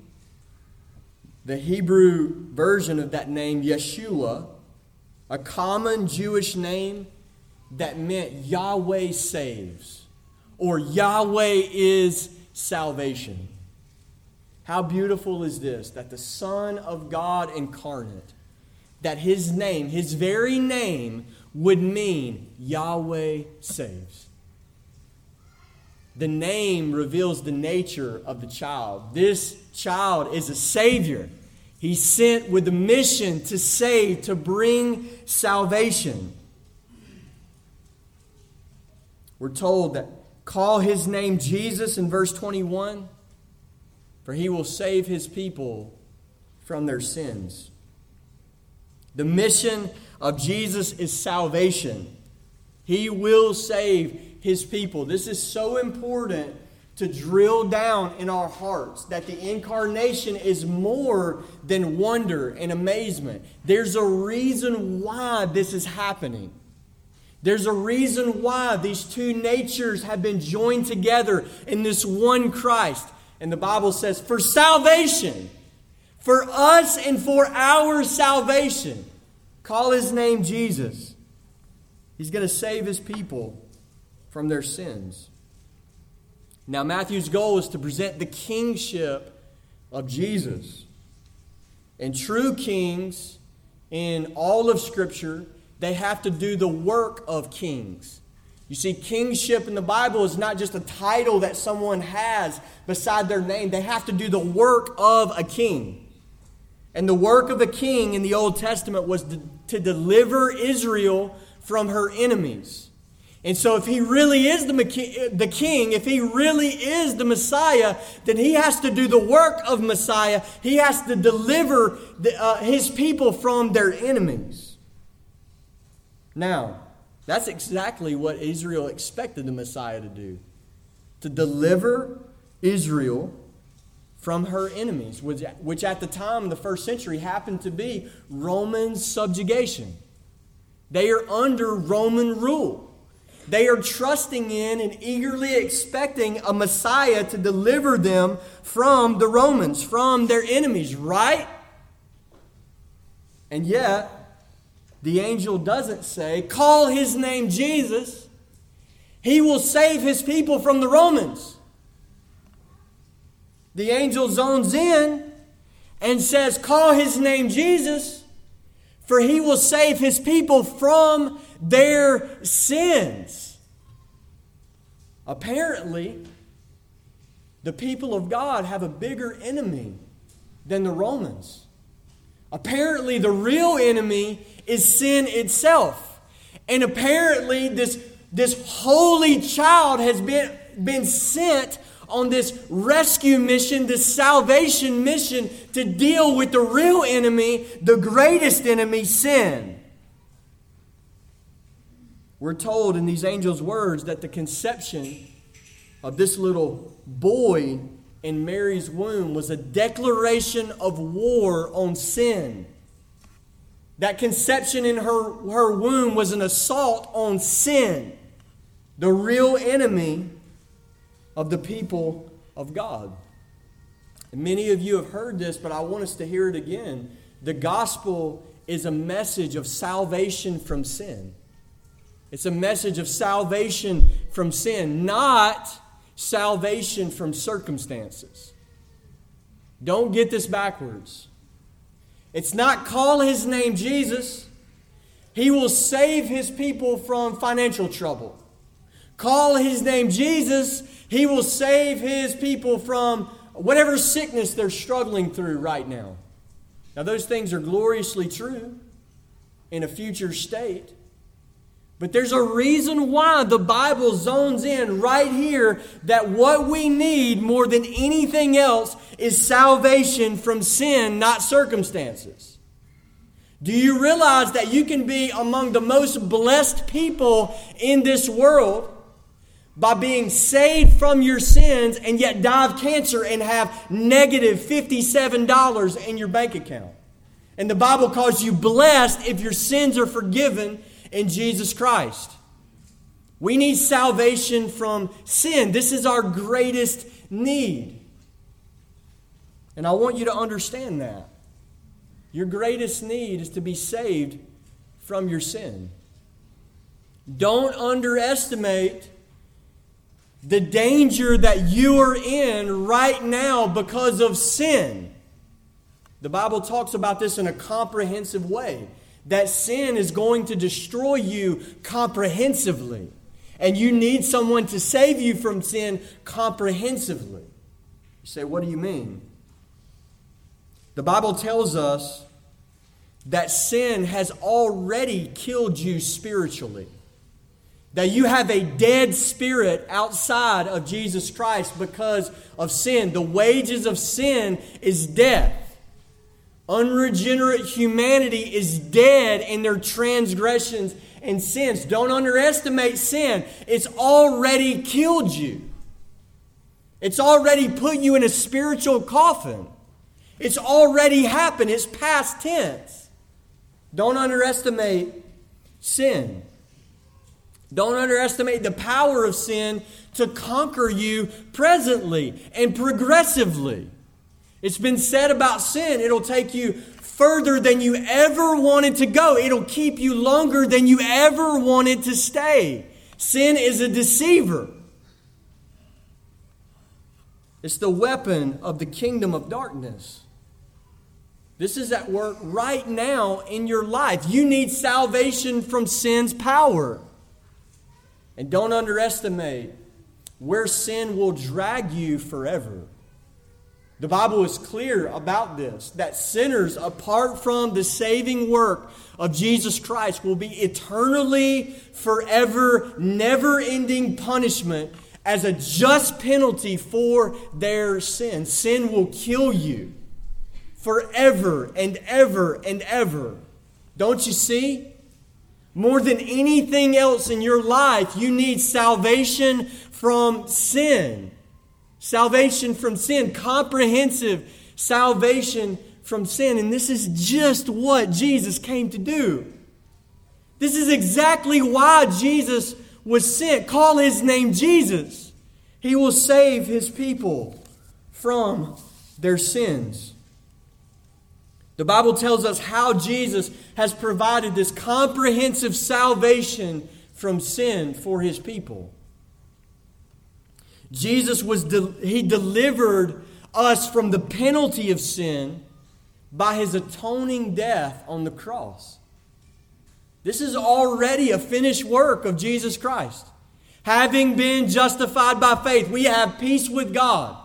the Hebrew version of that name, Yeshua, a common Jewish name that meant Yahweh saves or Yahweh is salvation. How beautiful is this that the Son of God incarnate, that his name, his very name, would mean Yahweh saves. The name reveals the nature of the child. This child is a Savior. He's sent with a mission to save, to bring salvation. We're told that call his name Jesus in verse 21, for he will save his people from their sins. The mission of Jesus is salvation. He will save his people. This is so important to drill down in our hearts that the incarnation is more than wonder and amazement. There's a reason why this is happening. There's a reason why these two natures have been joined together in this one Christ. And the Bible says, for salvation, for us and for our salvation. Call his name Jesus. He's going to save his people from their sins. Now, Matthew's goal is to present the kingship of Jesus. And true kings in all of Scripture, they have to do the work of kings. You see, kingship in the Bible is not just a title that someone has beside their name, they have to do the work of a king. And the work of a king in the Old Testament was to, to deliver Israel from her enemies. And so, if he really is the, the king, if he really is the Messiah, then he has to do the work of Messiah. He has to deliver the, uh, his people from their enemies. Now, that's exactly what Israel expected the Messiah to do to deliver Israel from her enemies, which, which at the time the first century happened to be Roman subjugation. They are under Roman rule. They are trusting in and eagerly expecting a Messiah to deliver them from the Romans, from their enemies, right? And yet, the angel doesn't say, Call his name Jesus. He will save his people from the Romans. The angel zones in and says, Call his name Jesus, for he will save his people from their sins. Apparently, the people of God have a bigger enemy than the Romans. Apparently, the real enemy is sin itself. And apparently, this, this holy child has been, been sent on this rescue mission, this salvation mission to deal with the real enemy, the greatest enemy, sin. We're told in these angels' words that the conception of this little boy in Mary's womb was a declaration of war on sin. That conception in her, her womb was an assault on sin, the real enemy of the people of God. And many of you have heard this, but I want us to hear it again. The gospel is a message of salvation from sin. It's a message of salvation from sin, not salvation from circumstances. Don't get this backwards. It's not call his name Jesus. He will save his people from financial trouble. Call his name Jesus. He will save his people from whatever sickness they're struggling through right now. Now, those things are gloriously true in a future state. But there's a reason why the Bible zones in right here that what we need more than anything else is salvation from sin, not circumstances. Do you realize that you can be among the most blessed people in this world by being saved from your sins and yet die of cancer and have negative $57 in your bank account? And the Bible calls you blessed if your sins are forgiven in Jesus Christ. We need salvation from sin. This is our greatest need. And I want you to understand that. Your greatest need is to be saved from your sin. Don't underestimate the danger that you are in right now because of sin. The Bible talks about this in a comprehensive way that sin is going to destroy you comprehensively. And you need someone to save you from sin comprehensively. You say, What do you mean? The Bible tells us that sin has already killed you spiritually. That you have a dead spirit outside of Jesus Christ because of sin. The wages of sin is death. Unregenerate humanity is dead in their transgressions and sins. Don't underestimate sin. It's already killed you. It's already put you in a spiritual coffin. It's already happened. It's past tense. Don't underestimate sin. Don't underestimate the power of sin to conquer you presently and progressively. It's been said about sin, it'll take you further than you ever wanted to go. It'll keep you longer than you ever wanted to stay. Sin is a deceiver. It's the weapon of the kingdom of darkness. This is at work right now in your life. You need salvation from sin's power. And don't underestimate where sin will drag you forever. The Bible is clear about this that sinners, apart from the saving work of Jesus Christ, will be eternally, forever, never ending punishment as a just penalty for their sin. Sin will kill you forever and ever and ever. Don't you see? More than anything else in your life, you need salvation from sin. Salvation from sin, comprehensive salvation from sin. And this is just what Jesus came to do. This is exactly why Jesus was sent. Call his name Jesus. He will save his people from their sins. The Bible tells us how Jesus has provided this comprehensive salvation from sin for his people. Jesus was de- he delivered us from the penalty of sin by his atoning death on the cross. This is already a finished work of Jesus Christ. Having been justified by faith, we have peace with God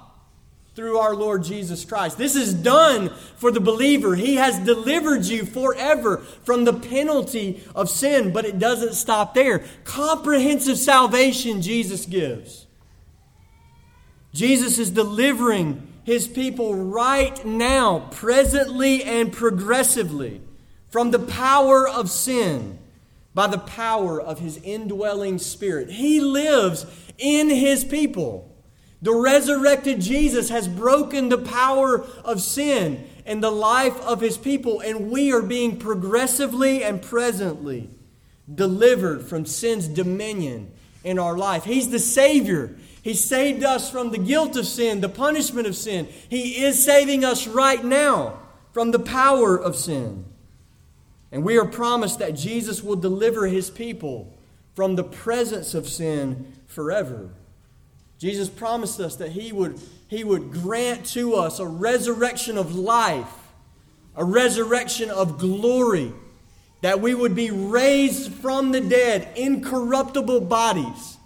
through our Lord Jesus Christ. This is done for the believer. He has delivered you forever from the penalty of sin, but it doesn't stop there. Comprehensive salvation Jesus gives. Jesus is delivering his people right now, presently and progressively, from the power of sin by the power of his indwelling spirit. He lives in his people. The resurrected Jesus has broken the power of sin in the life of his people, and we are being progressively and presently delivered from sin's dominion in our life. He's the Savior. He saved us from the guilt of sin, the punishment of sin. He is saving us right now from the power of sin. And we are promised that Jesus will deliver his people from the presence of sin forever. Jesus promised us that he would, he would grant to us a resurrection of life, a resurrection of glory, that we would be raised from the dead, incorruptible bodies,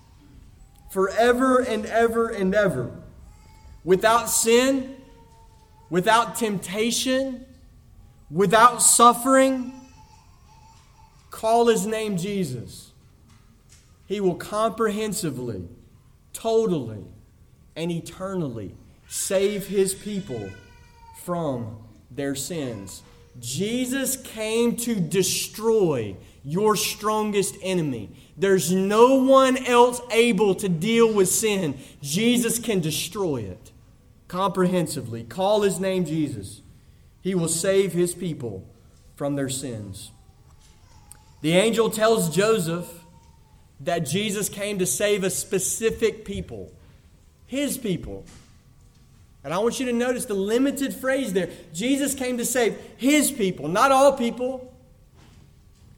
forever and ever and ever, without sin, without temptation, without suffering. Call his name Jesus. He will comprehensively totally and eternally save his people from their sins. Jesus came to destroy your strongest enemy. There's no one else able to deal with sin. Jesus can destroy it comprehensively. Call his name Jesus. He will save his people from their sins. The angel tells Joseph that Jesus came to save a specific people, his people. And I want you to notice the limited phrase there. Jesus came to save his people, not all people.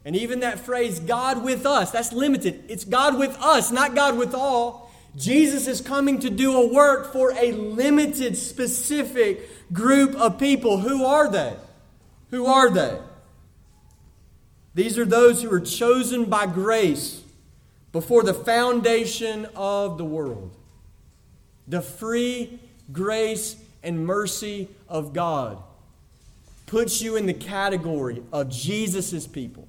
And even that phrase, God with us, that's limited. It's God with us, not God with all. Jesus is coming to do a work for a limited, specific group of people. Who are they? Who are they? These are those who are chosen by grace before the foundation of the world. The free grace and mercy of God puts you in the category of Jesus' people,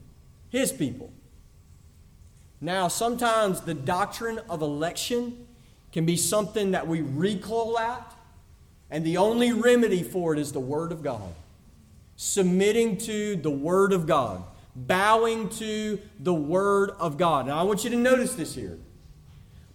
his people. Now, sometimes the doctrine of election can be something that we recoil at, and the only remedy for it is the Word of God. Submitting to the Word of God bowing to the Word of God. Now, I want you to notice this here.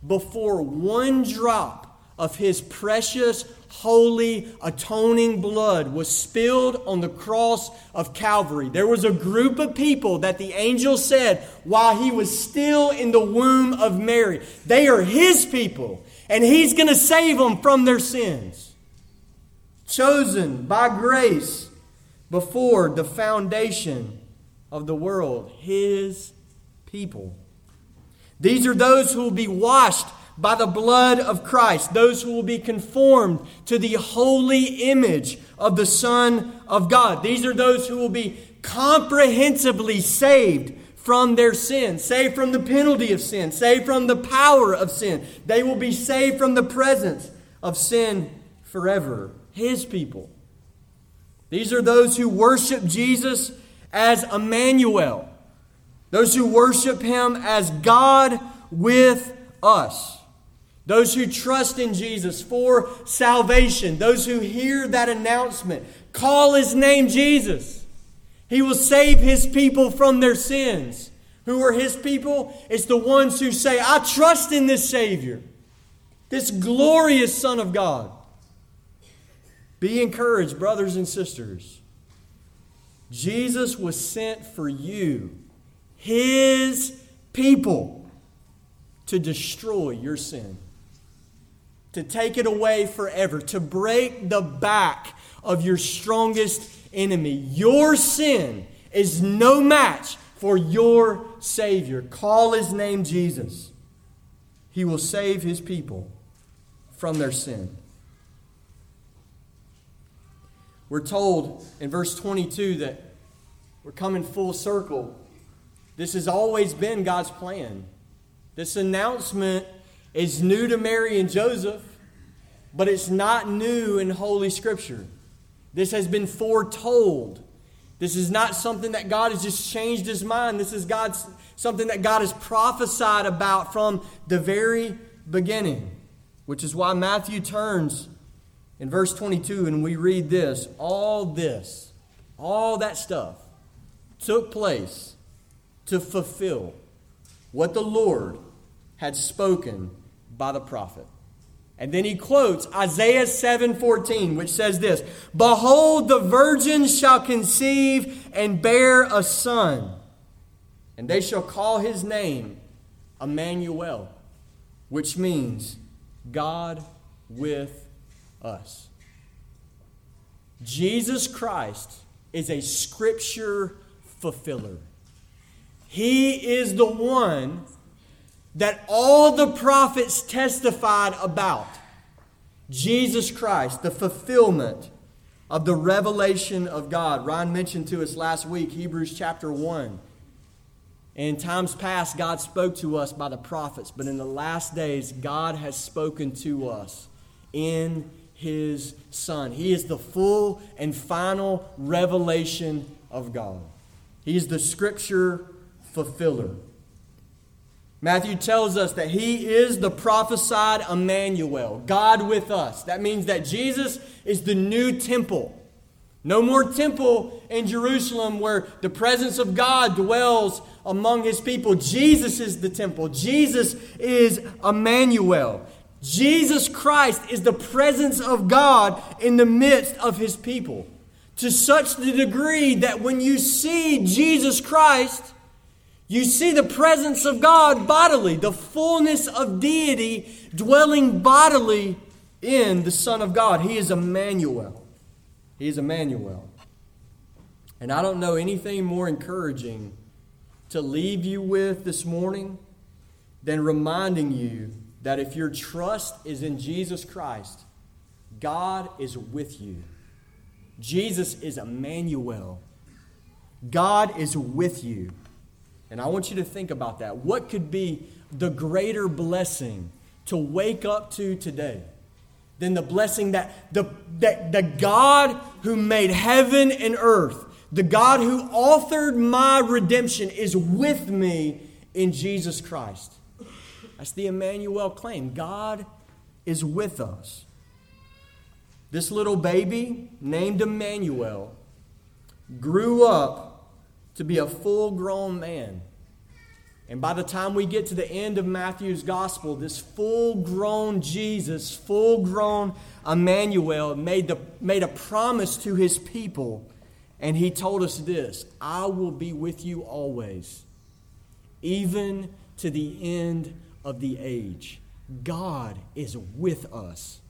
Before one drop of His precious, holy, atoning blood was spilled on the cross of Calvary, there was a group of people that the angel said while He was still in the womb of Mary, they are His people, and He's going to save them from their sins. Chosen by grace before the foundation of the world, his people. These are those who will be washed by the blood of Christ, those who will be conformed to the holy image of the Son of God. These are those who will be comprehensively saved from their sin, saved from the penalty of sin, saved from the power of sin. They will be saved from the presence of sin forever. His people. These are those who worship Jesus as Emmanuel, those who worship him as God with us. Those who trust in Jesus for salvation, those who hear that announcement, call his name Jesus. He will save his people from their sins Who are his people? It's the ones who say, I trust in this Savior, this glorious Son of God. Be encouraged, brothers and sisters. Jesus was sent for you, his people, to destroy your sin, to take it away forever, to break the back of your strongest enemy. Your sin is no match for your Savior. Call his name Jesus. He will save his people from their sin. We're told in verse 22 that we're coming full circle. This has always been God's plan. This announcement is new to Mary and Joseph, but it's not new in Holy Scripture. This has been foretold. This is not something that God has just changed his mind. This is God's something that God has prophesied about from the very beginning, which is why Matthew turns in verse 22 and we read this all this, all that stuff took place to fulfill what the Lord had spoken by the prophet. And then he quotes Isaiah 7:14, which says this: "Behold, the virgin shall conceive and bear a son, and they shall call his name Emmanuel, which means God with us." Jesus Christ is a scripture fulfiller. He is the one that all the prophets testified about Jesus Christ, the fulfillment of the revelation of God. Ryan mentioned to us last week, Hebrews chapter 1. In times past, God spoke to us by the prophets, but in the last days, God has spoken to us in His Son. He is the full and final revelation of God, He is the scripture fulfiller. Matthew tells us that he is the prophesied Emmanuel, God with us. That means that Jesus is the new temple. No more temple in Jerusalem where the presence of God dwells among his people. Jesus is the temple. Jesus is Emmanuel. Jesus Christ is the presence of God in the midst of his people. To such the degree that when you see Jesus Christ, you see the presence of God bodily, the fullness of deity dwelling bodily in the Son of God. He is Emmanuel. He is Emmanuel. And I don't know anything more encouraging to leave you with this morning than reminding you that if your trust is in Jesus Christ, God is with you. Jesus is Emmanuel. God is with you. And I want you to think about that. What could be the greater blessing to wake up to today than the blessing that the, that the God who made heaven and earth, the God who authored my redemption, is with me in Jesus Christ? That's the Emmanuel claim. God is with us. This little baby named Emmanuel grew up to be a full grown man. And by the time we get to the end of Matthew's gospel, this full grown Jesus, full grown Emmanuel, made, the, made a promise to his people. And he told us this I will be with you always, even to the end of the age. God is with us.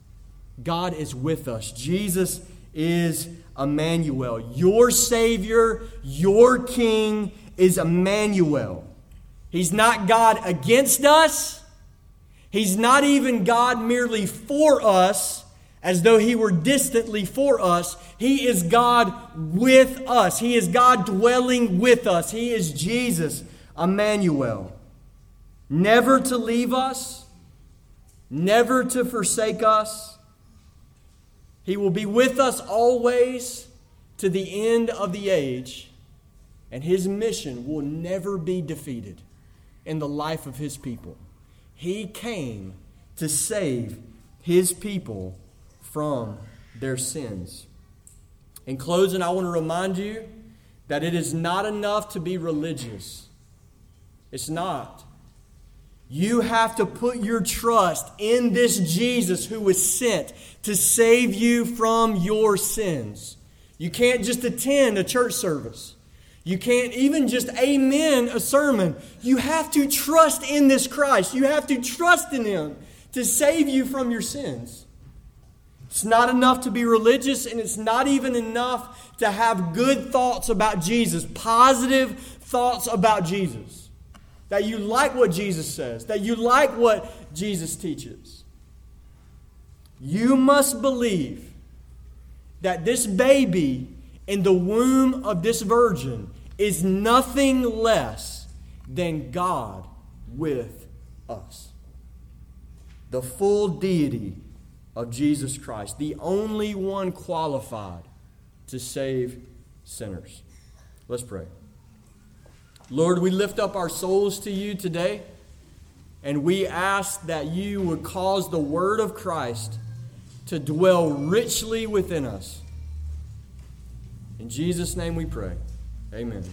God is with us. Jesus is Emmanuel. Your Savior, your King is Emmanuel. He's not God against us. He's not even God merely for us, as though He were distantly for us. He is God with us. He is God dwelling with us. He is Jesus, Emmanuel. Never to leave us, never to forsake us he will be with us always to the end of the age, and his mission will never be defeated in the life of his people. He came to save his people from their sins. In closing, I want to remind you that it is not enough to be religious. It's not. You have to put your trust in this Jesus who was sent to save you from your sins. You can't just attend a church service. You can't even just amen a sermon. You have to trust in this Christ. You have to trust in Him to save you from your sins. It's not enough to be religious, and it's not even enough to have good thoughts about Jesus, positive thoughts about Jesus. That you like what Jesus says, that you like what Jesus teaches. You must believe that this baby in the womb of this virgin is nothing less than God with us. The full deity of Jesus Christ, the only one qualified to save sinners. Let's pray. Lord, we lift up our souls to you today, and we ask that you would cause the word of Christ to dwell richly within us. In Jesus' name we pray. Amen.